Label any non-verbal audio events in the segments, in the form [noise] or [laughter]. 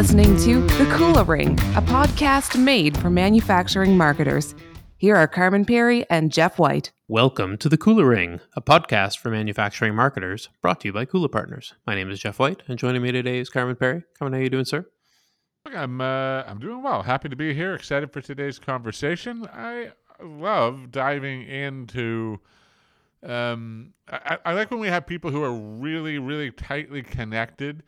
listening to The Kula Ring, a podcast made for manufacturing marketers. Here are Carmen Perry and Jeff White. Welcome to The Kula Ring, a podcast for manufacturing marketers brought to you by Kula Partners. My name is Jeff White, and joining me today is Carmen Perry. Carmen, how are you doing, sir? I'm uh, I'm doing well. Happy to be here. Excited for today's conversation. I love diving into. Um, I, I like when we have people who are really, really tightly connected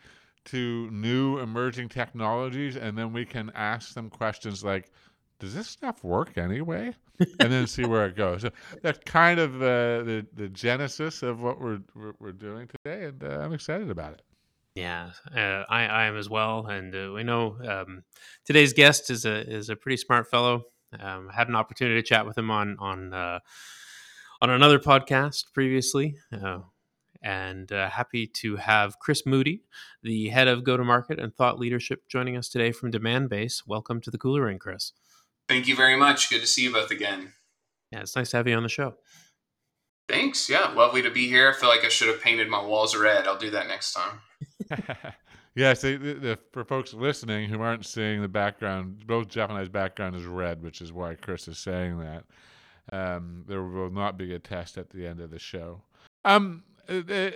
to new emerging technologies, and then we can ask them questions like, "Does this stuff work anyway?" and then see where it goes. So that's kind of the, the the genesis of what we're we're, doing today, and uh, I'm excited about it. Yeah, uh, I, I am as well, and uh, we know um, today's guest is a is a pretty smart fellow. Um, had an opportunity to chat with him on on uh, on another podcast previously, uh, and uh, happy to have Chris Moody, the head of go to market and thought leadership, joining us today from Demandbase. Welcome to the Kula Ring, Chris. Thank you very much. Good to see you both again. Yeah, it's nice to have you on the show. Thanks. Yeah, lovely to be here. I feel like I should have painted my walls red. I'll do that next time. [laughs] [laughs] yes, the, the, for folks listening who aren't seeing the background, both Jeff and I's background is red, which is why Chris is saying that. Um, there will not be a test at the end of the show. Um, uh, uh,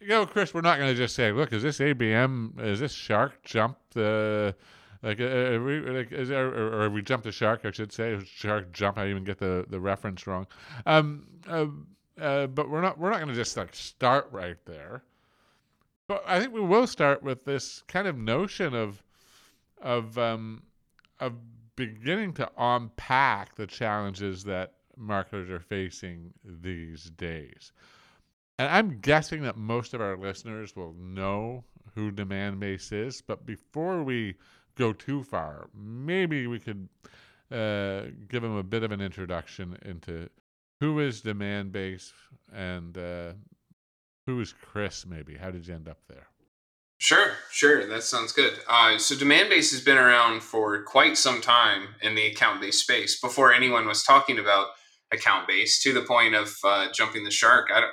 you know, Chris, we're not going to just say, "Look, is this ABM? Is this shark jump the?" Like, uh, we, like is there, or, or we jumped the shark, I should say. Shark jump. I even get the, the reference wrong. Um, uh, uh, but we're not we're not going to just like start right there. But I think we will start with this kind of notion of of um, of beginning to unpack the challenges that marketers are facing these days. And I'm guessing that most of our listeners will know who Demandbase is, but before we go too far, maybe we could uh, give them a bit of an introduction into who is Demandbase and uh, who is Chris, maybe? How did you end up there? Sure, sure. That sounds good. Uh, so, Demandbase has been around for quite some time in the account based space before anyone was talking about account based to the point of uh, jumping the shark. I, don't,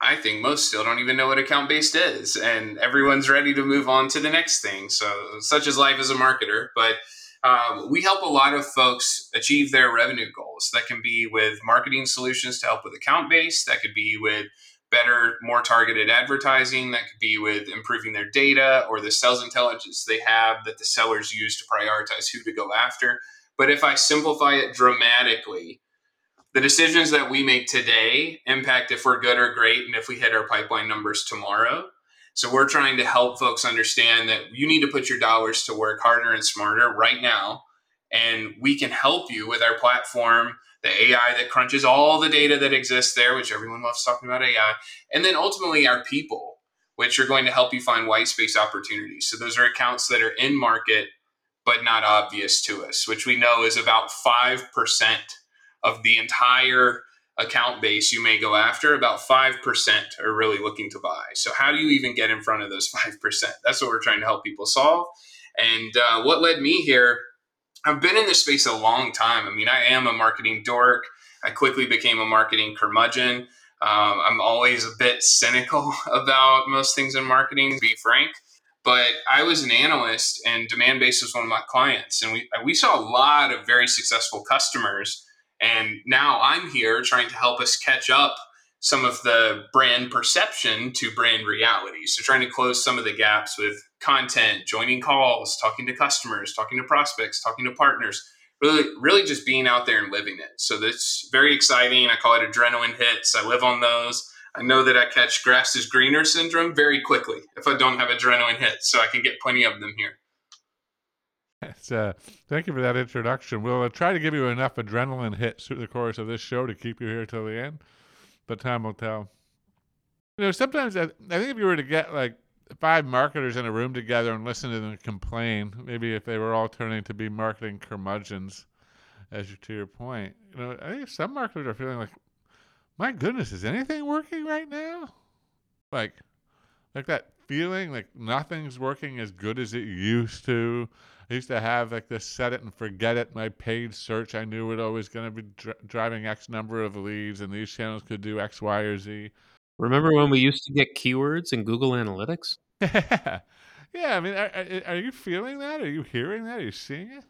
I think most still don't even know what account based is, and everyone's ready to move on to the next thing. So, such is life as a marketer. But um, we help a lot of folks achieve their revenue goals. That can be with marketing solutions to help with account base, that could be with better, more targeted advertising. That could be with improving their data or the sales intelligence they have that the sellers use to prioritize who to go after. But if I simplify it dramatically, the decisions that we make today impact if we're good or great and if we hit our pipeline numbers tomorrow. So we're trying to help folks understand that you need to put your dollars to work harder and smarter right now. And we can help you with our platform the AI that crunches all the data that exists there, which everyone loves talking about AI, and then ultimately our people, which are going to help you find white space opportunities. So those are accounts that are in market but not obvious to us, which we know is about 5% of the entire account base you may go after. About 5% are really looking to buy. So, how do you even get in front of those [laughs] 5%? That's what we're trying to help people solve. And uh, what led me here I've been in this space a long time. I mean, I am a marketing dork. I quickly became a marketing curmudgeon. Um, I'm always a bit cynical [laughs] about most things in marketing, to be frank. But I was an analyst, and Demandbase was one of my clients, and we we saw a lot of very successful customers. And now I'm here trying to help us catch up some of the brand perception to brand reality. So trying to close some of the gaps with content, joining calls, talking to customers, talking to prospects, talking to partners, really really just being out there and living it. So that's very exciting. I call it adrenaline hits. I live on those. I know that I catch grass is greener syndrome very quickly if I don't have adrenaline hits, so I can get plenty of them here. Uh, thank you for that introduction. We'll uh, try to give you enough adrenaline hits through the course of this show to keep you here till the end, but time will tell. You know, sometimes I, I think if you were to get like five marketers in a room together and listen to them complain, maybe if they were all turning to be marketing curmudgeons, as you, to your point, you know, I think some marketers are feeling like, my goodness, is anything working right now? Like, like that feeling like nothing's working as good as it used to. I used to have like this set it and forget it. My paid search, I knew it was always going to be dr- driving X number of leads, and these channels could do X, Y, or Z. Remember when we used to get keywords in Google Analytics? yeah, [laughs] Yeah, I mean, are, are, are you feeling that? Are you hearing that? Are you seeing it?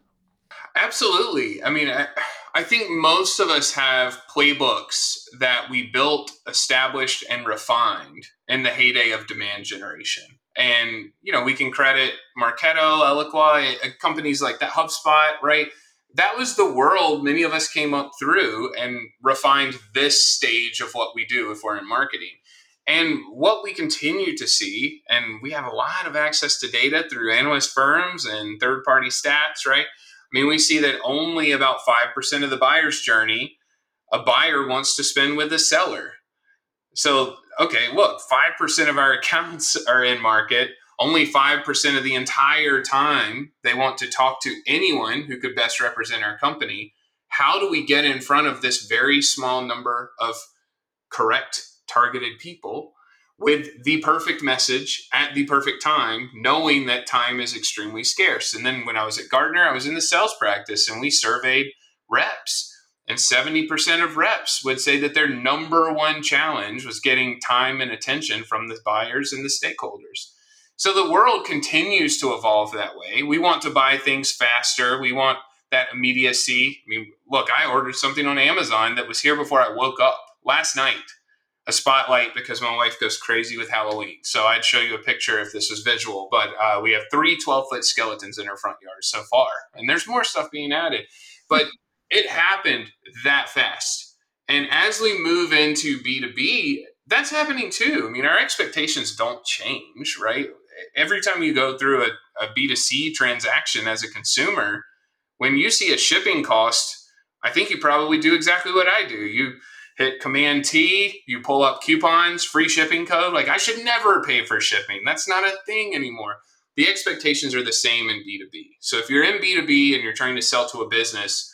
Absolutely. I mean, I, I think most of us have playbooks that we built, established, and refined in the heyday of demand generation. And, you know, we can credit Marketo, Eloqua, eh, companies like that, HubSpot, right? That was the world many of us came up through and refined this stage of what we do if we're in marketing. And what we continue to see, and we have a lot of access to data through analyst firms and third party stats, right? I mean, we see that only about 5% of the buyer's journey, a buyer wants to spend with a seller. So, okay, look, 5% of our accounts [laughs] are in market. Only 5% of the entire time they want to talk to anyone who could best represent our company. How do we get in front of this very small number of correct targeted people with the perfect message at the perfect time, knowing that time is extremely scarce. And then when I was at Gartner, I was in the sales practice and we surveyed reps. And 70% of reps would say that their number one challenge was getting time and attention from the buyers and the stakeholders. So the world continues to evolve that way. We want to buy things faster. We want that immediacy. I mean, look, I ordered something on Amazon that was here before I woke up last night a spotlight because my wife goes crazy with Halloween. So I'd show you a picture if this was visual, but uh, we have three 12 foot skeletons in our front yard so far. And there's more stuff being added. But it happened that fast. And as we move into B2B, that's happening too. I mean, our expectations don't change, right? Every time you go through a a B2C transaction as a consumer, when you see a shipping cost, I think you probably do exactly what I do. You hit Command T, you pull up coupons, free shipping code. Like I should never pay for shipping. That's not a thing anymore. The expectations are the same in B2B. So if you're in B2B and you're trying to sell to a business,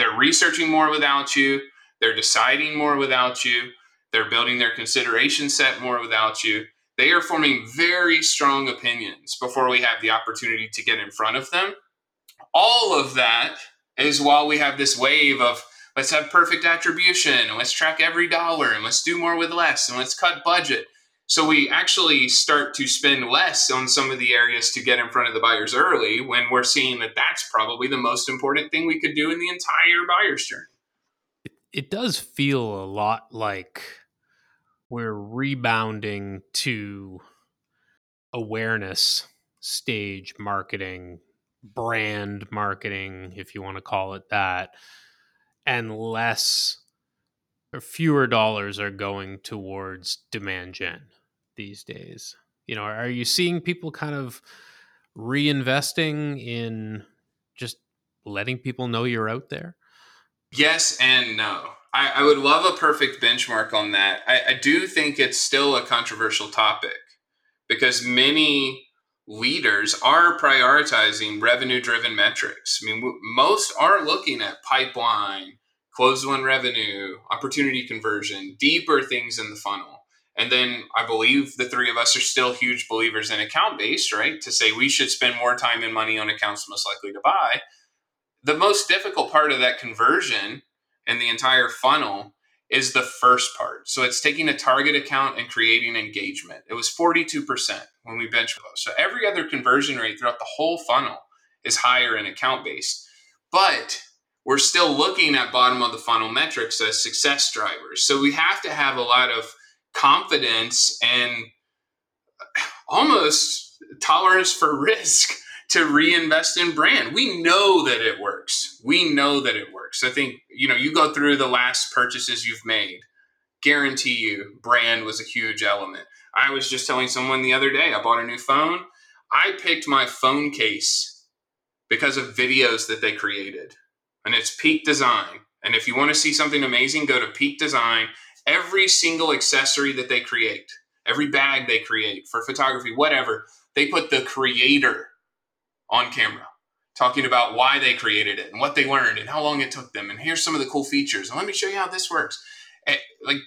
they're researching more without you, they're deciding more without you, they're building their consideration set more without you. They are forming very strong opinions before we have the opportunity to get in front of them. All of that is while we have this wave of let's have perfect attribution and let's track every dollar and let's do more with less and let's cut budget. So we actually start to spend less on some of the areas to get in front of the buyers early when we're seeing that that's probably the most important thing we could do in the entire buyer's journey. It, it does feel a lot like we're rebounding to awareness stage marketing, brand marketing, if you want to call it that and less or fewer dollars are going towards demand gen these days. You know, are you seeing people kind of reinvesting in just letting people know you're out there? Yes and no. I, I would love a perfect benchmark on that. I, I do think it's still a controversial topic because many leaders are prioritizing revenue driven metrics. I mean, most are looking at pipeline, closed won revenue, opportunity conversion, deeper things in the funnel. And then I believe the three of us are still huge believers in account based, right? To say we should spend more time and money on accounts most likely to buy. The most difficult part of that conversion and the entire funnel is the first part. So it's taking a target account and creating engagement. It was 42% when we benchmarked. So every other conversion rate throughout the whole funnel is higher in account based. But we're still looking at bottom of the funnel metrics as success drivers. So we have to have a lot of confidence and almost tolerance for [laughs] risk to reinvest in brand. We know that it works. We know that it works. I think, you know, you go through the last purchases you've made, guarantee you brand was a huge element. I was just telling someone the other day, I bought a new phone. I picked my phone case because of videos that they created. And it's Peak Design. And if you want to see something amazing, go to Peak Design. Every single accessory that they create, every bag they create for photography, whatever, they put the creator on camera talking about why they created it and what they learned and how long it took them and here's some of the cool features and let me show you how this works. And, eh, like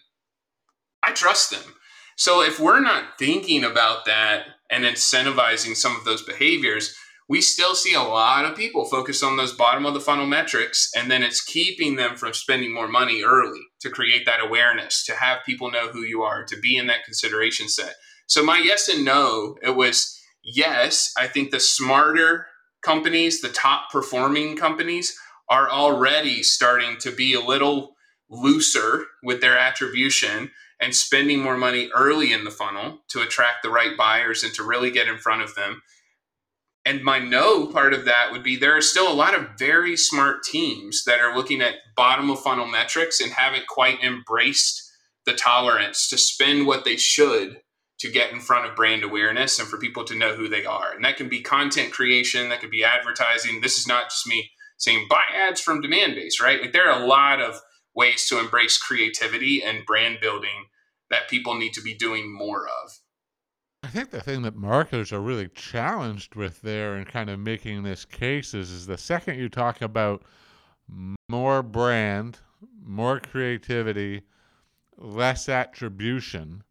i trust them. So if we're not thinking about that and incentivizing some of those behaviors we still see a lot of people focus on those bottom of the funnel metrics and then it's keeping them from spending more money early to create that awareness to have people know who you are to be in that consideration set so my yes and no it was yes, I think the smarter companies, the top performing companies, are already starting to be a little looser with their attribution and spending more money early in the funnel to attract the right buyers and to really get in front of them. And my no part of that would be there are still a lot of very smart teams that are looking at bottom of funnel metrics and haven't quite embraced the tolerance to spend what they should to get in front of brand awareness and for people to know who they are. And that can be content creation, that could be advertising. This is not just me saying buy ads from Demandbase, right? Like there are a lot of ways to embrace creativity and brand building that people need to be doing more of. I think the thing that marketers are really challenged with there and kind of making this case is, is the second you talk about more brand, more creativity, less attribution,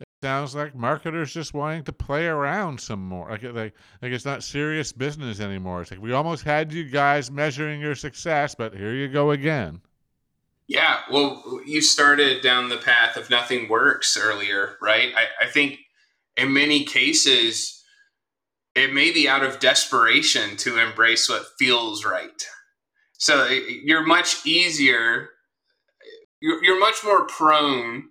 it sounds like marketers just wanting to play around some more. Like, like, like it's not serious business anymore. It's like we almost had you guys measuring your success, but here you go again. Yeah, well, you started down the path of nothing works earlier, right? I, I think in many cases, it may be out of desperation to embrace what feels right. So you're much easier, you're, you're much more prone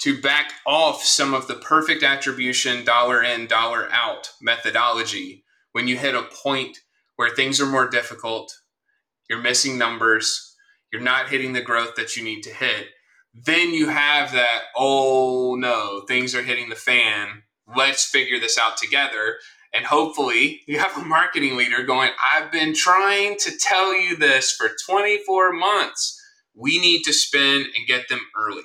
to back off some of the perfect attribution, dollar in, dollar out methodology when you hit a point where things are more difficult, you're missing numbers you're not hitting the growth that you need to hit, then you have that, oh no, things are hitting the fan. Let's figure this out together. And hopefully, you have a marketing leader going, I've been trying to tell you this for 24 months. We need to spend and get them earlier.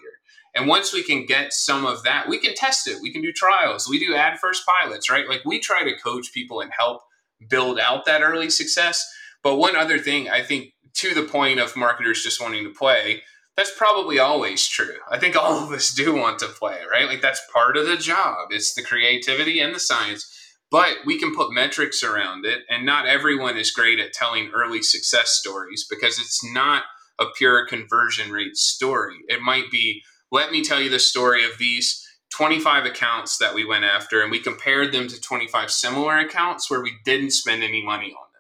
And once we can get some of that, we can test it. We can do trials. We do ad first pilots, right? Like we try to coach people and help build out that early success. But one other thing I think to the point of marketers just wanting to play, that's probably always true. I think all of us do want to play, right? Like that's part of the job. It's the creativity and the science. But we can put metrics around it, and not everyone is great at telling early success stories because it's not a pure conversion rate story. It might be, let me tell you the story of these 25 accounts that we went after, and we compared them to 25 similar accounts where we didn't spend any money on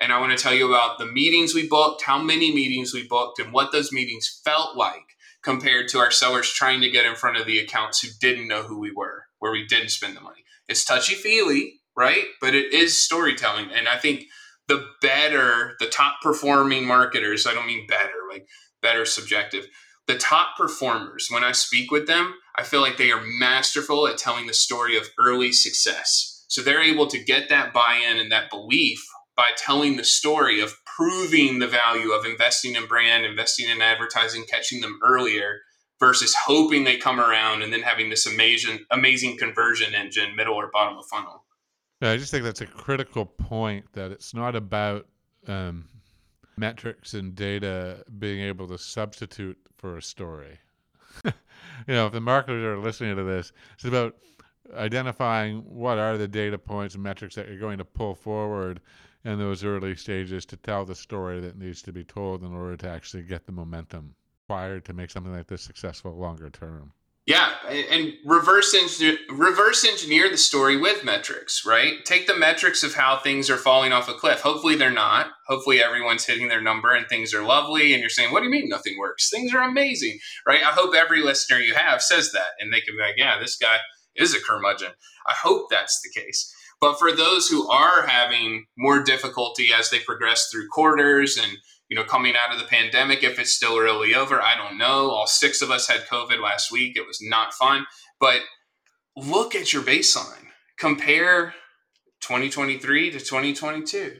and I want to tell you about the meetings we booked, how many meetings we booked, and what those meetings felt like compared to our sellers trying to get in front of the accounts who didn't know who we were, where we didn't spend the money. It's touchy feely, right? But it is storytelling. And I think the better, the top performing marketers, I don't mean better, like better subjective, the top performers, when I speak with them, I feel like they are masterful at telling the story of early success. So they're able to get that buy in and that belief by telling the story of proving the value of investing in brand, investing in advertising, catching them earlier versus hoping they come around and then having this amazing amazing conversion engine middle or bottom of funnel. Yeah, I just think that's a critical point that it's not about um, metrics and data being able to substitute for a story. [laughs] you know, if the marketers are listening to this, it's about identifying what are the data points and metrics that you're going to pull forward in those early stages to tell the story that needs to be told in order to actually get the momentum required to make something like this successful longer term. Yeah, and reverse engineer, reverse engineer the story with metrics, right? Take the metrics of how things are falling off a cliff. Hopefully they're not. Hopefully everyone's hitting their number and things are lovely and you're saying, "What do you mean nothing works? Things are amazing." Right? I hope every listener you have says that and they can be like, "Yeah, this guy is a curmudgeon." I hope that's the case. But for those who are having more difficulty as they progress through quarters and you know coming out of the pandemic, if it's still really over, I don't know. All six of us had COVID last week. It was not fun. But look at your baseline. Compare 2023 to 2022.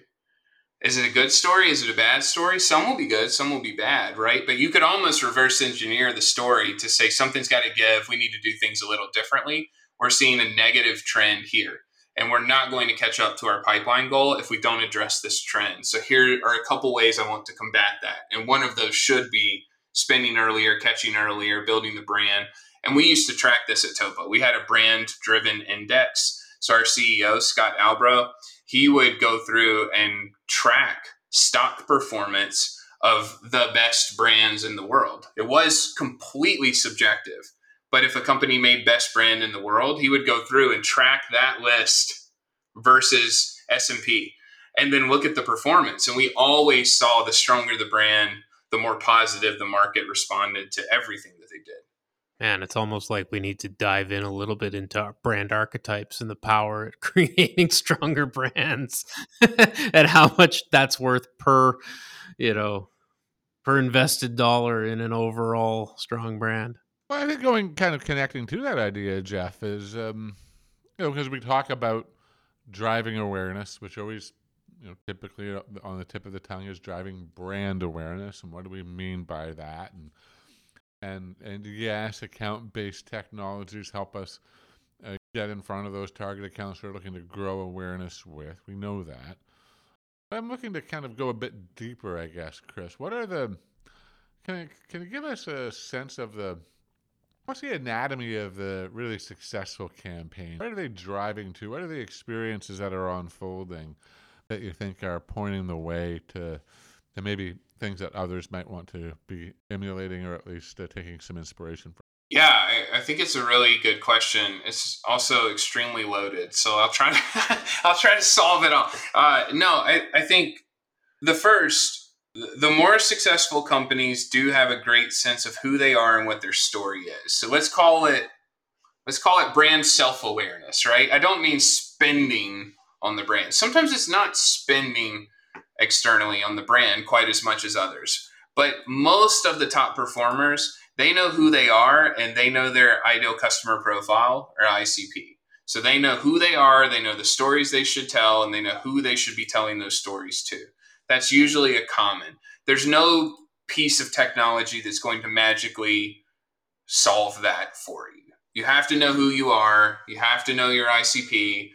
Is it a good story? Is it a bad story? Some will be good, some will be bad, right? But you could almost reverse engineer the story to say something's got to give. We need to do things a little differently. We're seeing a negative trend here and we're not going to catch up to our pipeline goal if we don't address this trend. So here are a couple ways I want to combat that. And one of those should be spending earlier, catching earlier, building the brand. And we used to track this at Topo. We had a brand driven index. So our CEO, Scott Albro, he would go through and track stock performance of the best brands in the world. It was completely subjective. But if a company made best brand in the world, he would go through and track that list versus S&P and then look at the performance and we always saw the stronger the brand the more positive the market responded to everything that they did Man, it's almost like we need to dive in a little bit into brand archetypes and the power at [laughs] creating stronger brands [laughs] and how much that's worth per, you know, per invested dollar in an overall strong brand. Well, I think going kind of connecting to that idea, Jeff, is um, you know because we talk about driving awareness, which always you know typically on the tip of the tongue is driving brand awareness, and what do we mean by that? And and and yes, account-based technologies help us uh, get in front of those target accounts we're looking to grow awareness with. We know that. But I'm looking to kind of go a bit deeper, I guess, Chris. What are the can you, can you give us a sense of the what's the anatomy of the really successful campaign? What are they driving to? What are the experiences that are unfolding that you think are pointing the way to to maybe things that others might want to be emulating or at least uh, taking some inspiration from? Yeah, I, I, think it's a really good question. It's also extremely loaded, so I'll try to [laughs] I'll try to solve it all. Uh, no, I, I think the first, the more successful companies do have a great sense of who they are and what their story is. So let's call it let's call it brand self awareness, right? I don't mean spending on the brand. Sometimes it's not spending externally on the brand quite as much as others. But most of the top performers, they know who they are and they know their ideal customer profile or ICP. So they know who they are, they know the stories they should tell, and they know who they should be telling those stories to. That's usually a common. There's no piece of technology that's going to magically solve that for you. You have to know who you are, you have to know your ICP,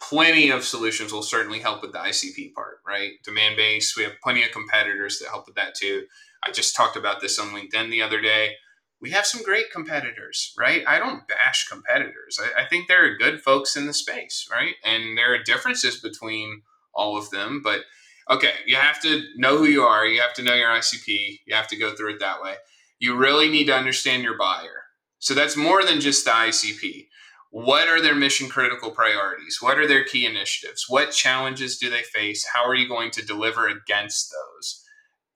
plenty of solutions will certainly help with the ICP part, right? Demandbase, we have plenty of competitors that help with that too. I just talked about this on LinkedIn the other day. We have some great competitors, right? I don't bash competitors. I, I think there are good folks in the space, right? And there are differences between all of them, but okay, you have to know who you are. You have to know your ICP. You have to go through it that way. You really need to understand your buyer. So that's more than just the ICP what are their mission critical priorities? What are their key initiatives? What challenges do they face? How are you going to deliver against those?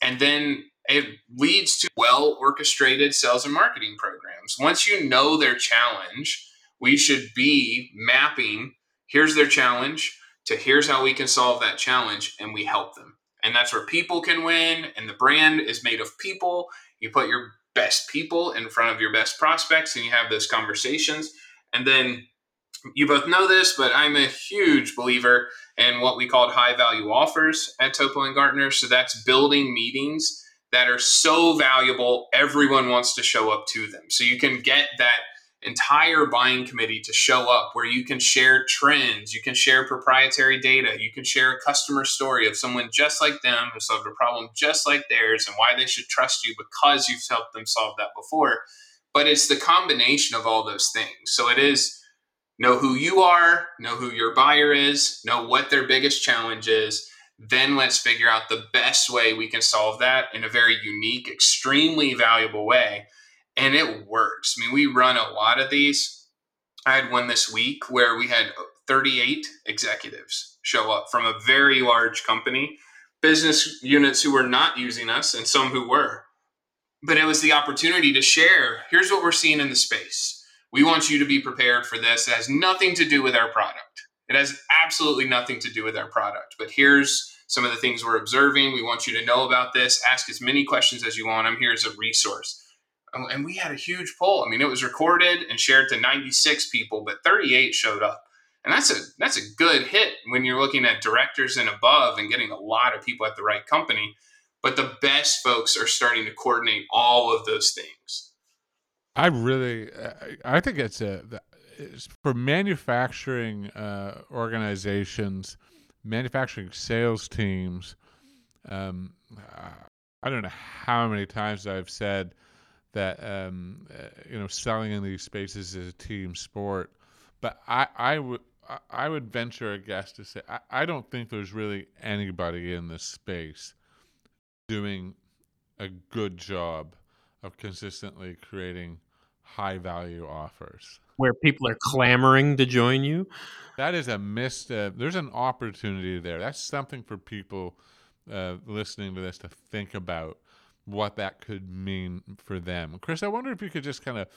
And then it leads to well orchestrated sales and marketing programs. Once you know their challenge, we should be mapping here's their challenge to here's how we can solve that challenge and we help them. And that's where people can win and the brand is made of people. You put your best people in front of your best prospects and you have those conversations and then you both know this, but I'm a huge believer in what we called high value offers at Topo and Gartner. So that's building meetings that are so valuable, everyone wants to show up to them. So you can get that entire buying committee to show up where you can share trends, you can share proprietary data, you can share a customer story of someone just like them who solved a problem just like theirs and why they should trust you because you've helped them solve that before but it's the combination of all those things. So it is know who you are, know who your buyer is, know what their biggest challenge is. Then let's figure out the best way we can solve that in a very unique, extremely valuable way. And it works. I mean, we run a lot of these. I had one this week where we had 38 executives show up from a very large company, business units who were not using us, and some who were but it was the opportunity to share here's what we're seeing in the space. We want you to be prepared for this. It has nothing to do with our product. It has absolutely nothing to do with our product. But here's some of the things we're observing. We want you to know about this. Ask as many questions as you want. I'm here as a resource. Oh, and we had a huge poll. I mean, it was recorded and shared to 96 people, but 38 showed up. And that's a that's a good hit when you're looking at directors and above and getting a lot of people at the right company but the best folks are starting to coordinate all of those things. I really, I think it's a it's for manufacturing uh, organizations, manufacturing sales teams. Um, I don't know how many times I've said that um, uh, you know selling in these spaces is a team sport, but I I would I would venture a guess to say I, I don't think there's really anybody in this space doing a good job of consistently creating high value offers. Where people are clamoring to join you. That is a missed. Uh, there's an opportunity there. That's something for people uh, listening to this to think about what that could mean for them. Chris, I wonder if you could just kind of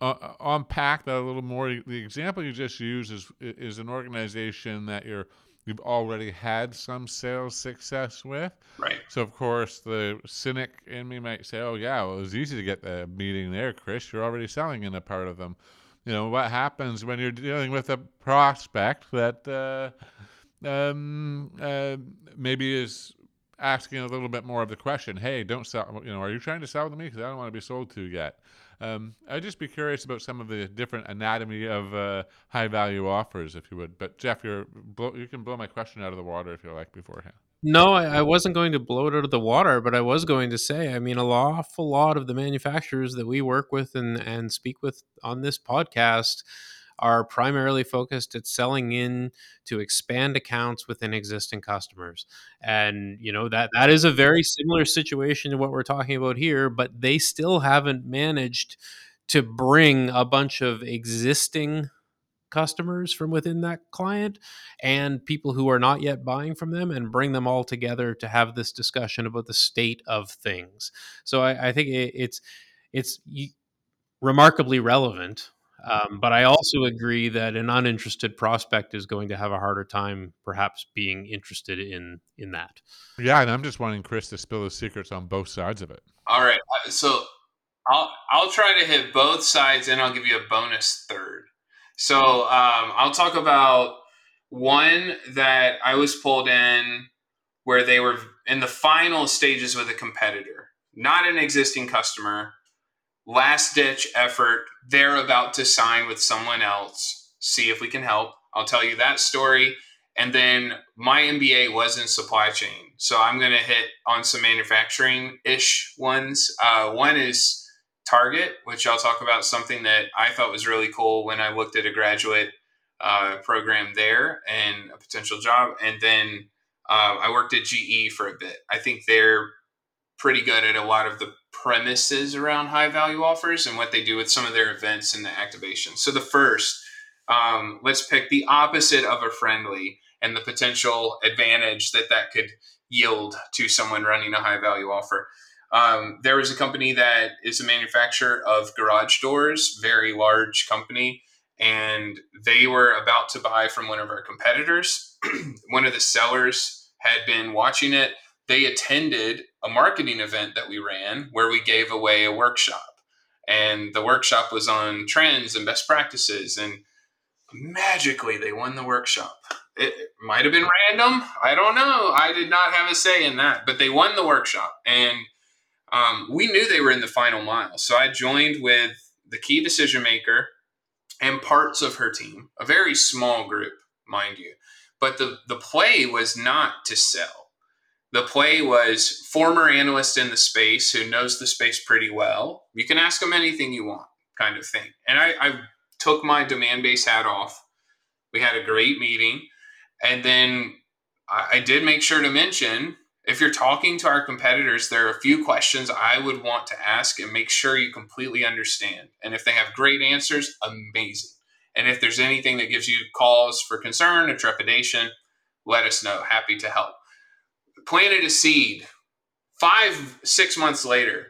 uh, uh, unpack that a little more. The example you just used is is an organization that you're you've already had some sales success with. Right. So of course the cynic in me might say, "Oh yeah, well, it was easy to get the meeting there, Chris. You're already selling in a part of them." You know what happens when you're dealing with a prospect that uh, um, uh, maybe is asking a little bit more of the question, "Hey, don't sell. You know, are you trying to sell to me? Because I don't want to be sold to yet." Um, I'd just be curious about some of the different anatomy of uh, high value offers, if you would. But Jeff, you're blow, you can blow my question out of the water if you like beforehand. No, I, I, wasn't going to blow it out of the water, but I was going to say, I mean, a awful lot of the manufacturers that we work with and and speak with on this podcast are primarily focused at selling in to expand accounts within existing customers. And you know that that is a very similar situation to what we're talking about here, but they still haven't managed to bring a bunch of existing customers from within that client and people who are not yet buying from them and bring them all together to have this discussion about the state of things. So I, I think it, it's it's remarkably relevant um, but I also agree that an uninterested prospect is going to have a harder time, perhaps, being interested in in that. Yeah, and I'm just wanting Chris to spill his secrets on both sides of it. All right, uh, so I'll I'll try to hit both sides, and I'll give you a bonus third. So um, I'll talk about one that I was pulled in where they were in the final stages with a competitor, not an existing customer, last ditch effort. They're about to sign with someone else. See if we can help. I'll tell you that story. And then my MBA was in supply chain. So I'm going to hit on some manufacturing ish ones. Uh, one is Target, which I'll talk about something that I thought was really cool when I looked at a graduate uh, program there and a potential job. And then uh, I worked at GE for a bit. I think they're pretty good at a lot of the premises around high value offers and what they do with some of their events and the activation. So the first, um, let's pick the opposite of a friendly and the potential advantage that that could yield to someone running a high value offer. Um, was a company that is a manufacturer of garage doors, very large company, and they were about to buy from one of our competitors. [clears throat] one of the sellers had been watching it they attended a marketing event that we ran where we gave away a workshop. And the workshop was on trends and best practices. And magically, they won the workshop. It, might have been random. I don't know. I did not have a say in that, but they won the workshop. And um, we knew they were in the final mile. So I joined with the key decision maker and parts of her team, a very small group, mind you. But the, the play was not to sell the play was former analyst in the space who knows the space pretty well. You can ask him anything you want, kind of thing. And I, I took my Demandbase hat off. We had a great meeting. And then I, I did make sure to mention if you're talking to our competitors, there are a few questions I would want to ask and make sure you completely understand. And if they have great answers, amazing. And if there's anything that gives you cause for concern or trepidation, let us know. Happy to help planted a seed. Five, six months later,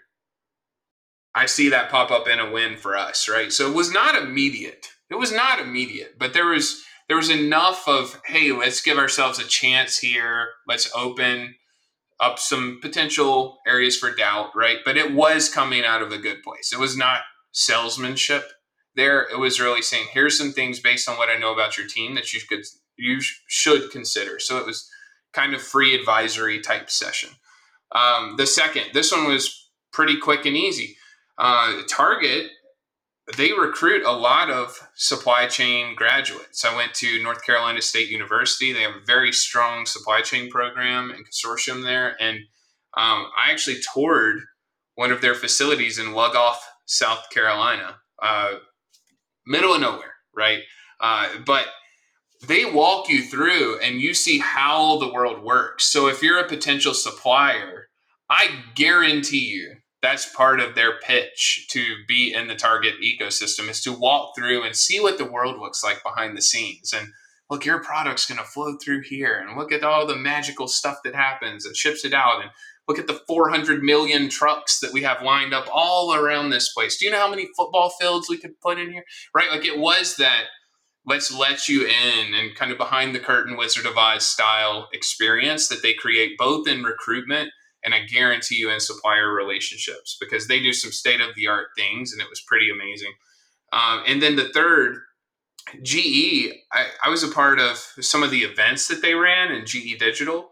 I see that pop up in a win for us, right? So it was not immediate. It was not immediate, but there was there was enough of hey, let's give ourselves a chance here. Let's open up some potential areas for doubt, right? But it was coming out of a good place. It was not salesmanship there. It was really saying, here's some things based on what I know about your team that you could you should consider. So it was kind of free advisory type session. Um, the second, this one was pretty quick and easy. Uh, Target, they recruit a lot of supply chain graduates. I went to North Carolina State University. They have a very strong supply chain program and consortium there. And um, I actually toured one of their facilities in Lugoff, South Carolina, uh, middle of nowhere, right? Uh, but they walk you through and you see how the world works. So if you're a potential supplier, I guarantee you that's part of their pitch to be in the target ecosystem is to walk through and see what the world looks like behind the scenes. And look your product's going to flow through here and look at all the magical stuff that happens and ships it out and look at the 400 million trucks that we have lined up all around this place. Do you know how many football fields we could put in here? Right like it was that let's let you in and kind of behind the curtain wizard of oz style experience that they create both in recruitment and I guarantee you in supplier relationships because they do some state of the art things and it was pretty amazing. Um, and then the third, GE, I, I was a part of some of the events that they ran in GE Digital,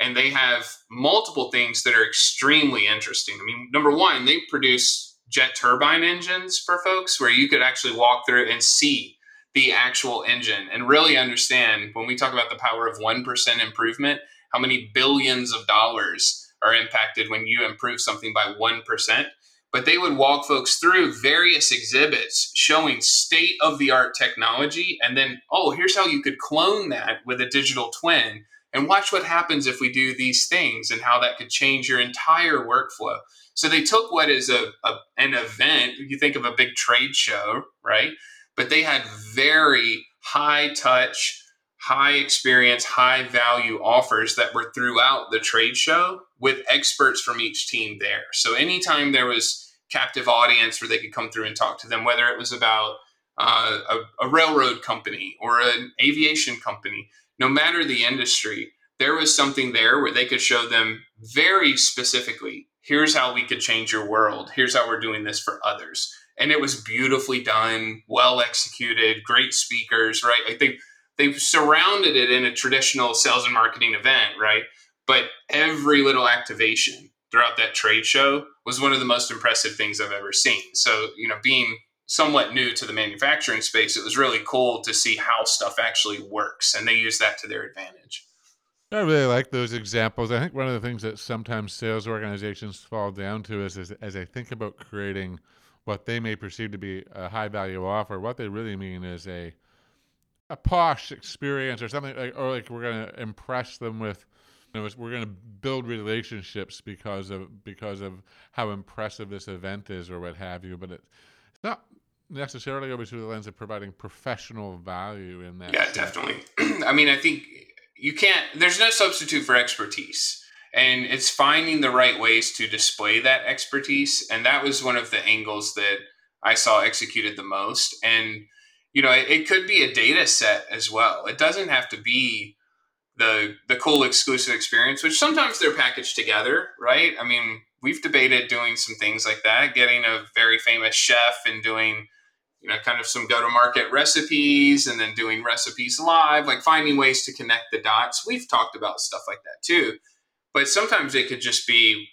and they have multiple things that are extremely interesting. I mean, number one, they produce jet turbine engines for folks where you could actually walk through and see the actual engine and really understand when we talk about the power of 1% improvement, how many billions of dollars are impacted when you improve something by 1%. But they would walk folks through various exhibits showing state of the art technology. And then, oh, here's how you could clone that with a digital twin and watch what happens if we do these things and how that could change your entire workflow. So they took what is a, a, an event, you think of a big trade show, right? But they had very high touch, high experience, high value offers that were throughout the trade show with experts from each team there. So anytime there was captive audience where they could come through and talk to them, whether it was about uh, a, a railroad company or an aviation company, no matter the industry, there was something there where they could show them very specifically here's how we could change your world, here's how we're doing this for others. And it was beautifully done, well executed, great speakers, right? Like they they surrounded it in a traditional sales and marketing event, right? But every little activation throughout that trade show was one of the most impressive things I've ever seen. So, you know, being somewhat new to the manufacturing space, it was really cool to see how stuff actually works, and they use that to their advantage. I really like those examples. I think one of the things that sometimes sales organizations fall down to is, is as they think about creating what they may perceive to be a high value offer, what they really mean is a a posh experience or something like, or like we're going to impress them with you know, we're going to build relationships because of because of how impressive this event is or what have you but it, it's not necessarily always through the lens of providing professional value in that yeah definitely. [clears throat] I mean i think you can't there's no substitute for expertise and it's finding the right ways to display that expertise and that was one of the angles that i saw executed the most and you know, it, it could be a data set as well. It doesn't have to be the the cool exclusive experience, which sometimes they're packaged together, right? I mean, we've debated doing some things like that, getting a very famous chef and doing you know kind of some go to market recipes and then doing recipes live like finding ways to connect the dots we've talked about stuff like that too but sometimes it could just be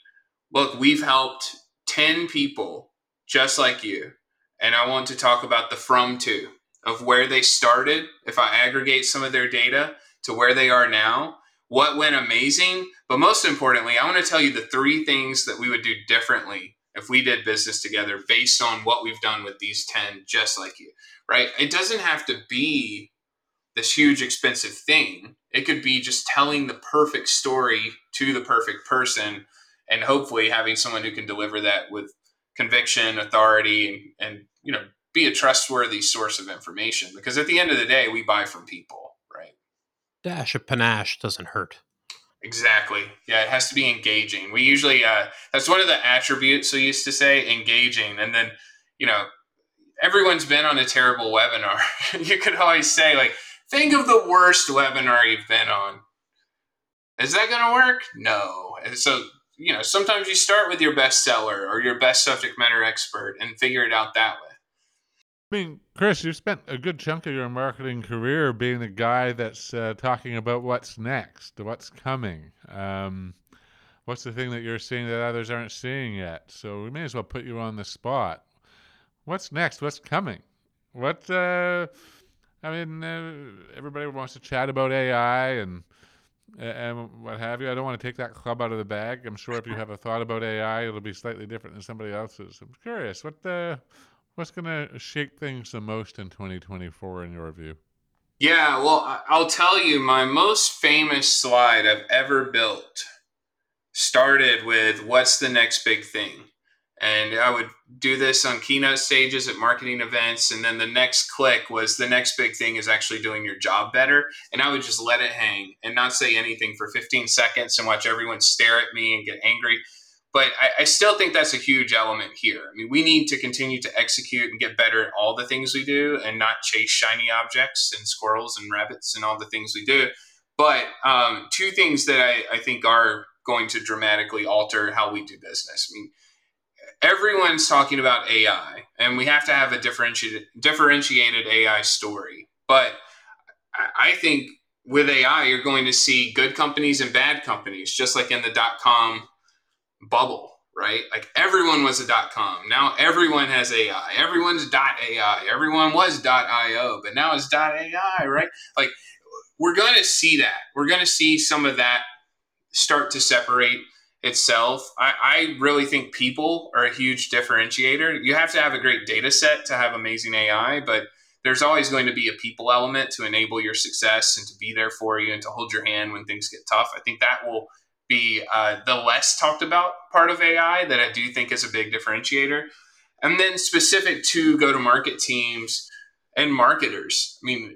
look we've helped 10 people just like you and i want to talk about the from to of where they started, if I aggregate some of their data to where they are now, what went amazing. But most importantly, I want to tell you the three things that we would do differently if we did business together based on what we've done with these 10 just like you, right? It doesn't have to be this huge expensive thing. It could be just telling the perfect story to the perfect person and hopefully having someone who can deliver that with conviction, authority, and, and you know, be a trustworthy source of information because at the end of the day, we buy from people, right? Dash of panache doesn't hurt. Exactly. Yeah, it has to be engaging. We usually uh, that's one of the attributes we used to say engaging, and then you know everyone's been on a terrible webinar. [laughs] you could always say like, think of the worst webinar you've been on. Is that going to work? No. And so you know sometimes you start with your bestseller or your best subject matter expert and figure it out that way. I mean, Chris, you've spent a good chunk of your marketing career being the guy that's uh, talking about what's next, what's coming. Um, what's the thing that you're seeing that others aren't seeing yet? So we may as well put you on the spot. What's next? What's coming? What? Uh, I mean, uh, everybody wants to chat about AI and and what have you. I don't want to take that club out of the bag. I'm sure if you have a thought about AI, it'll be slightly different than somebody else's. I'm curious. What? Uh, What's going to shake things the most in 2024 in your view? Yeah, well, I'll tell you, my most famous slide I've ever built started with what's the next big thing? And I would do this on keynote stages at marketing events. And then the next click was the next big thing is actually doing your job better. And I would just let it hang and not say anything for 15 seconds and watch everyone stare at me and get angry. But I, I still think that's a huge element here. I mean, we need to continue to execute and get better at all the things we do and not chase shiny objects and squirrels and rabbits and all the things we do. But um, two things that I, I think are going to dramatically alter how we do business. I mean, everyone's talking about AI, and we have to have a differentiated differentiated AI story. But I think with AI, you're going to see good companies and bad companies, just like in the dot com bubble, right? Like everyone was a dot com. Now everyone has AI. Everyone's dot AI. Everyone was dot IO, but now it's dot AI, right? Like we're going to see that. We're going to see some of that start to separate itself. I, I, really think people are a huge differentiator. You have to have a great data set to have amazing AI, but there's always going to be a people element to enable your success and to be there for you and to hold your hand when things get tough. I think that will be uh, the less talked about part of AI that I do think is a big differentiator. And then specific to go to market teams and marketers. I mean,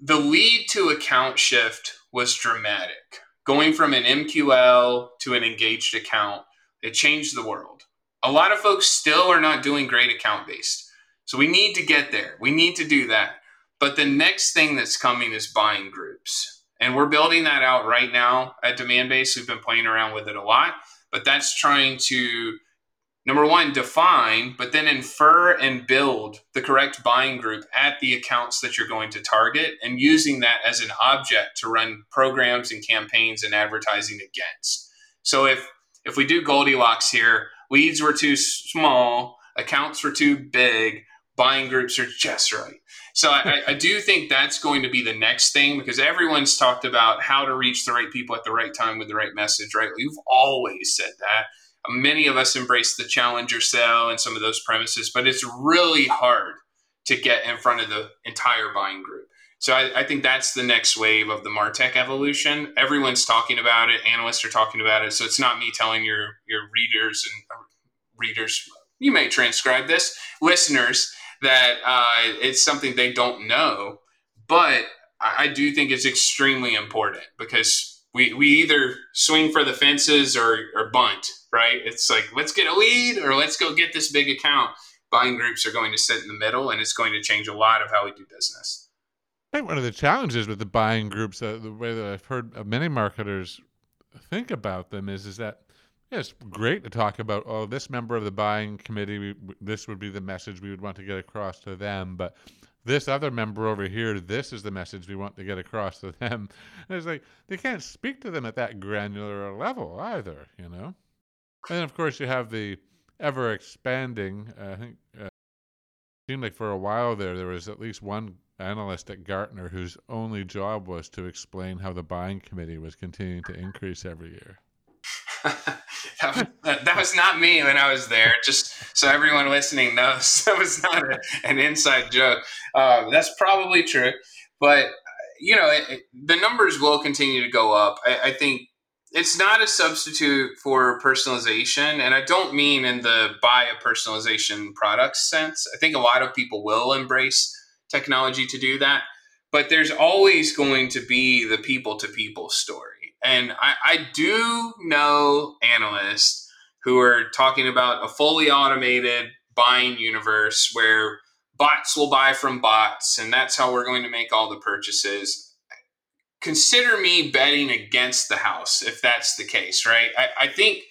the lead to account shift was dramatic going from an MQL to an engaged account, it changed the world. A lot of folks still are not doing great account based. So we need to get there. We need to do that. But the next thing that's coming is buying groups. And we're building that out right now at Demandbase. We've been playing around with it a lot, but that's trying to number one, define, but then infer and build the correct buying group at the accounts that you're going to target and using that as an object to run programs and campaigns and advertising against. So if if we do Goldilocks here, leads were too small, accounts were too big, buying groups are just right. So I, I, do think that's going to be the next thing because everyone's talked about how to reach the right people at the right time with the right message, right? You've always said that many of us embrace the challenger sell and some of those premises, but it's really hard to get in front of the entire buying group. So I, I, think that's the next wave of the Martech evolution. Everyone's talking about it. Analysts are talking about it. So it's not me telling your your readers and uh, readers. You may transcribe this, listeners, that uh, it's something they don't know. But I, I do think it's extremely important because we, we either swing for the fences or, or bunt right? It's like, let's get a lead or let's go get this big account. Buying groups are going to sit in the middle and it's going to change a lot of how we do business. I think one of the challenges with the buying groups, uh, the way that I've heard many marketers think about them is, is that yeah, it's great to talk about, oh, this member of the buying committee, we, this would be the message we would want to get across to them. But this other member over here, this is the message we want to get across to them. [laughs] And it's like they can't speak to them at that granular level either, you know? And of course, you have the ever expanding. Uh, I think uh, it seemed like for a while there, there was at least one analyst at Gartner whose only job was to explain how the buying committee was continuing to increase every year. [laughs] [laughs] that, was, that was not me when I was there. Just so everyone listening knows, [laughs] that was not a, an inside joke. Uh, that's probably true, but you know, it, it, the numbers will continue to go up. I, I think it's not a substitute for personalization and i don't mean in the buy a personalization product sense i think a lot of people will embrace technology to do that but there's always going to be the people to people story and I, I do know analysts who are talking about a fully automated buying universe where bots will buy from bots and that's how we're going to make all the purchases consider me betting against the house if that's the case, right? I, I, think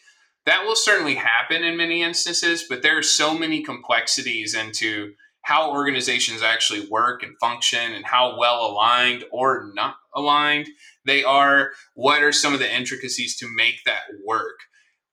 that will certainly happen in many instances, but there are so many complexities into how organizations actually work and function and how well aligned or not aligned they are. What are some of the intricacies to make that work?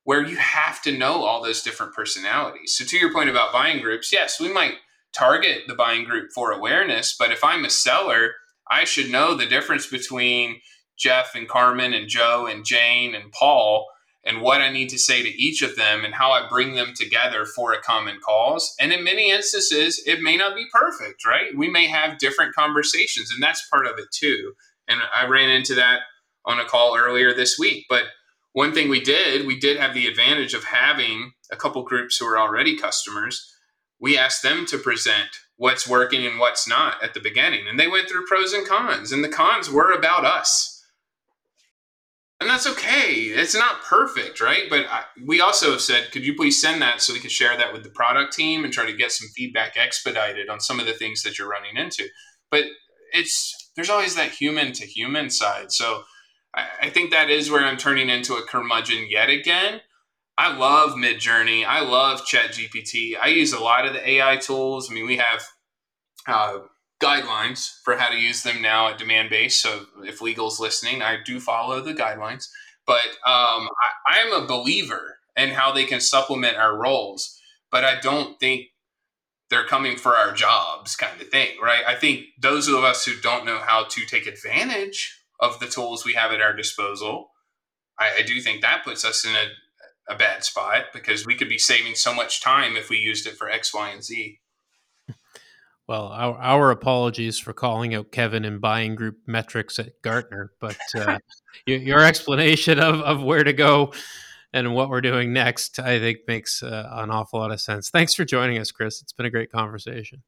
Where you have to know all those different personalities. So, to your point about buying groups, yes, we might target the buying group for awareness, but if I'm a seller, I should know the difference between Jeff and Carman and Joe and Jane and Paul and what I need to say to each of them and how I bring them together for a common cause. And in many instances, it may not be perfect, right? We may have different conversations, and that's part of it too. And I ran into that on a call earlier this week. But one thing we did, we did have the advantage of having a couple groups who are already customers, we asked them to present what's working and what's not at the beginning. And they went through pros and cons, and the cons were about us. And that's okay. It's not perfect, right? But I, we also said, could you please send that so we can share that with the product team and try to get some feedback expedited on some of the things that you're running into. But it's there's always that human to human side. So I, I think that is where I'm turning into a curmudgeon yet again. I love Midjourney. I love ChatGPT. I use a lot of the AI tools. I mean, we have uh, guidelines for how to use them now at Demandbase. So if legal's listening, I do follow the guidelines. But um, I, am a believer in how they can supplement our roles. But I don't think they're coming for our jobs, kind of thing, right? I think those of us who don't know how to take advantage of the tools we have at our disposal, I, I do think that puts us in a, a bad spot because we could be saving so much time if we used it for X, Y, and Z. [laughs] Well, our, our apologies for calling out Kevin and buying group metrics at Gartner, but uh, [laughs] your, your, explanation of, of where to go and what we're doing next, I think, makes uh, an awful lot of sense. Thanks for joining us, Chris. It's been a great conversation.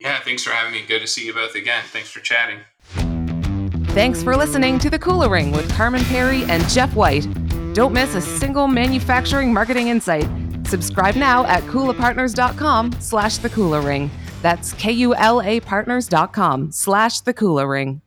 Yeah, thanks for having me. Good to see you both again. Thanks for chatting. Thanks for listening to The Kula Ring with Carman Pirie and Jeff White. Don't miss a single manufacturing marketing insight. Subscribe now at kulapartners.com slash the Kula Ring. That's K-U-L-A partners.com slash the Kula Ring.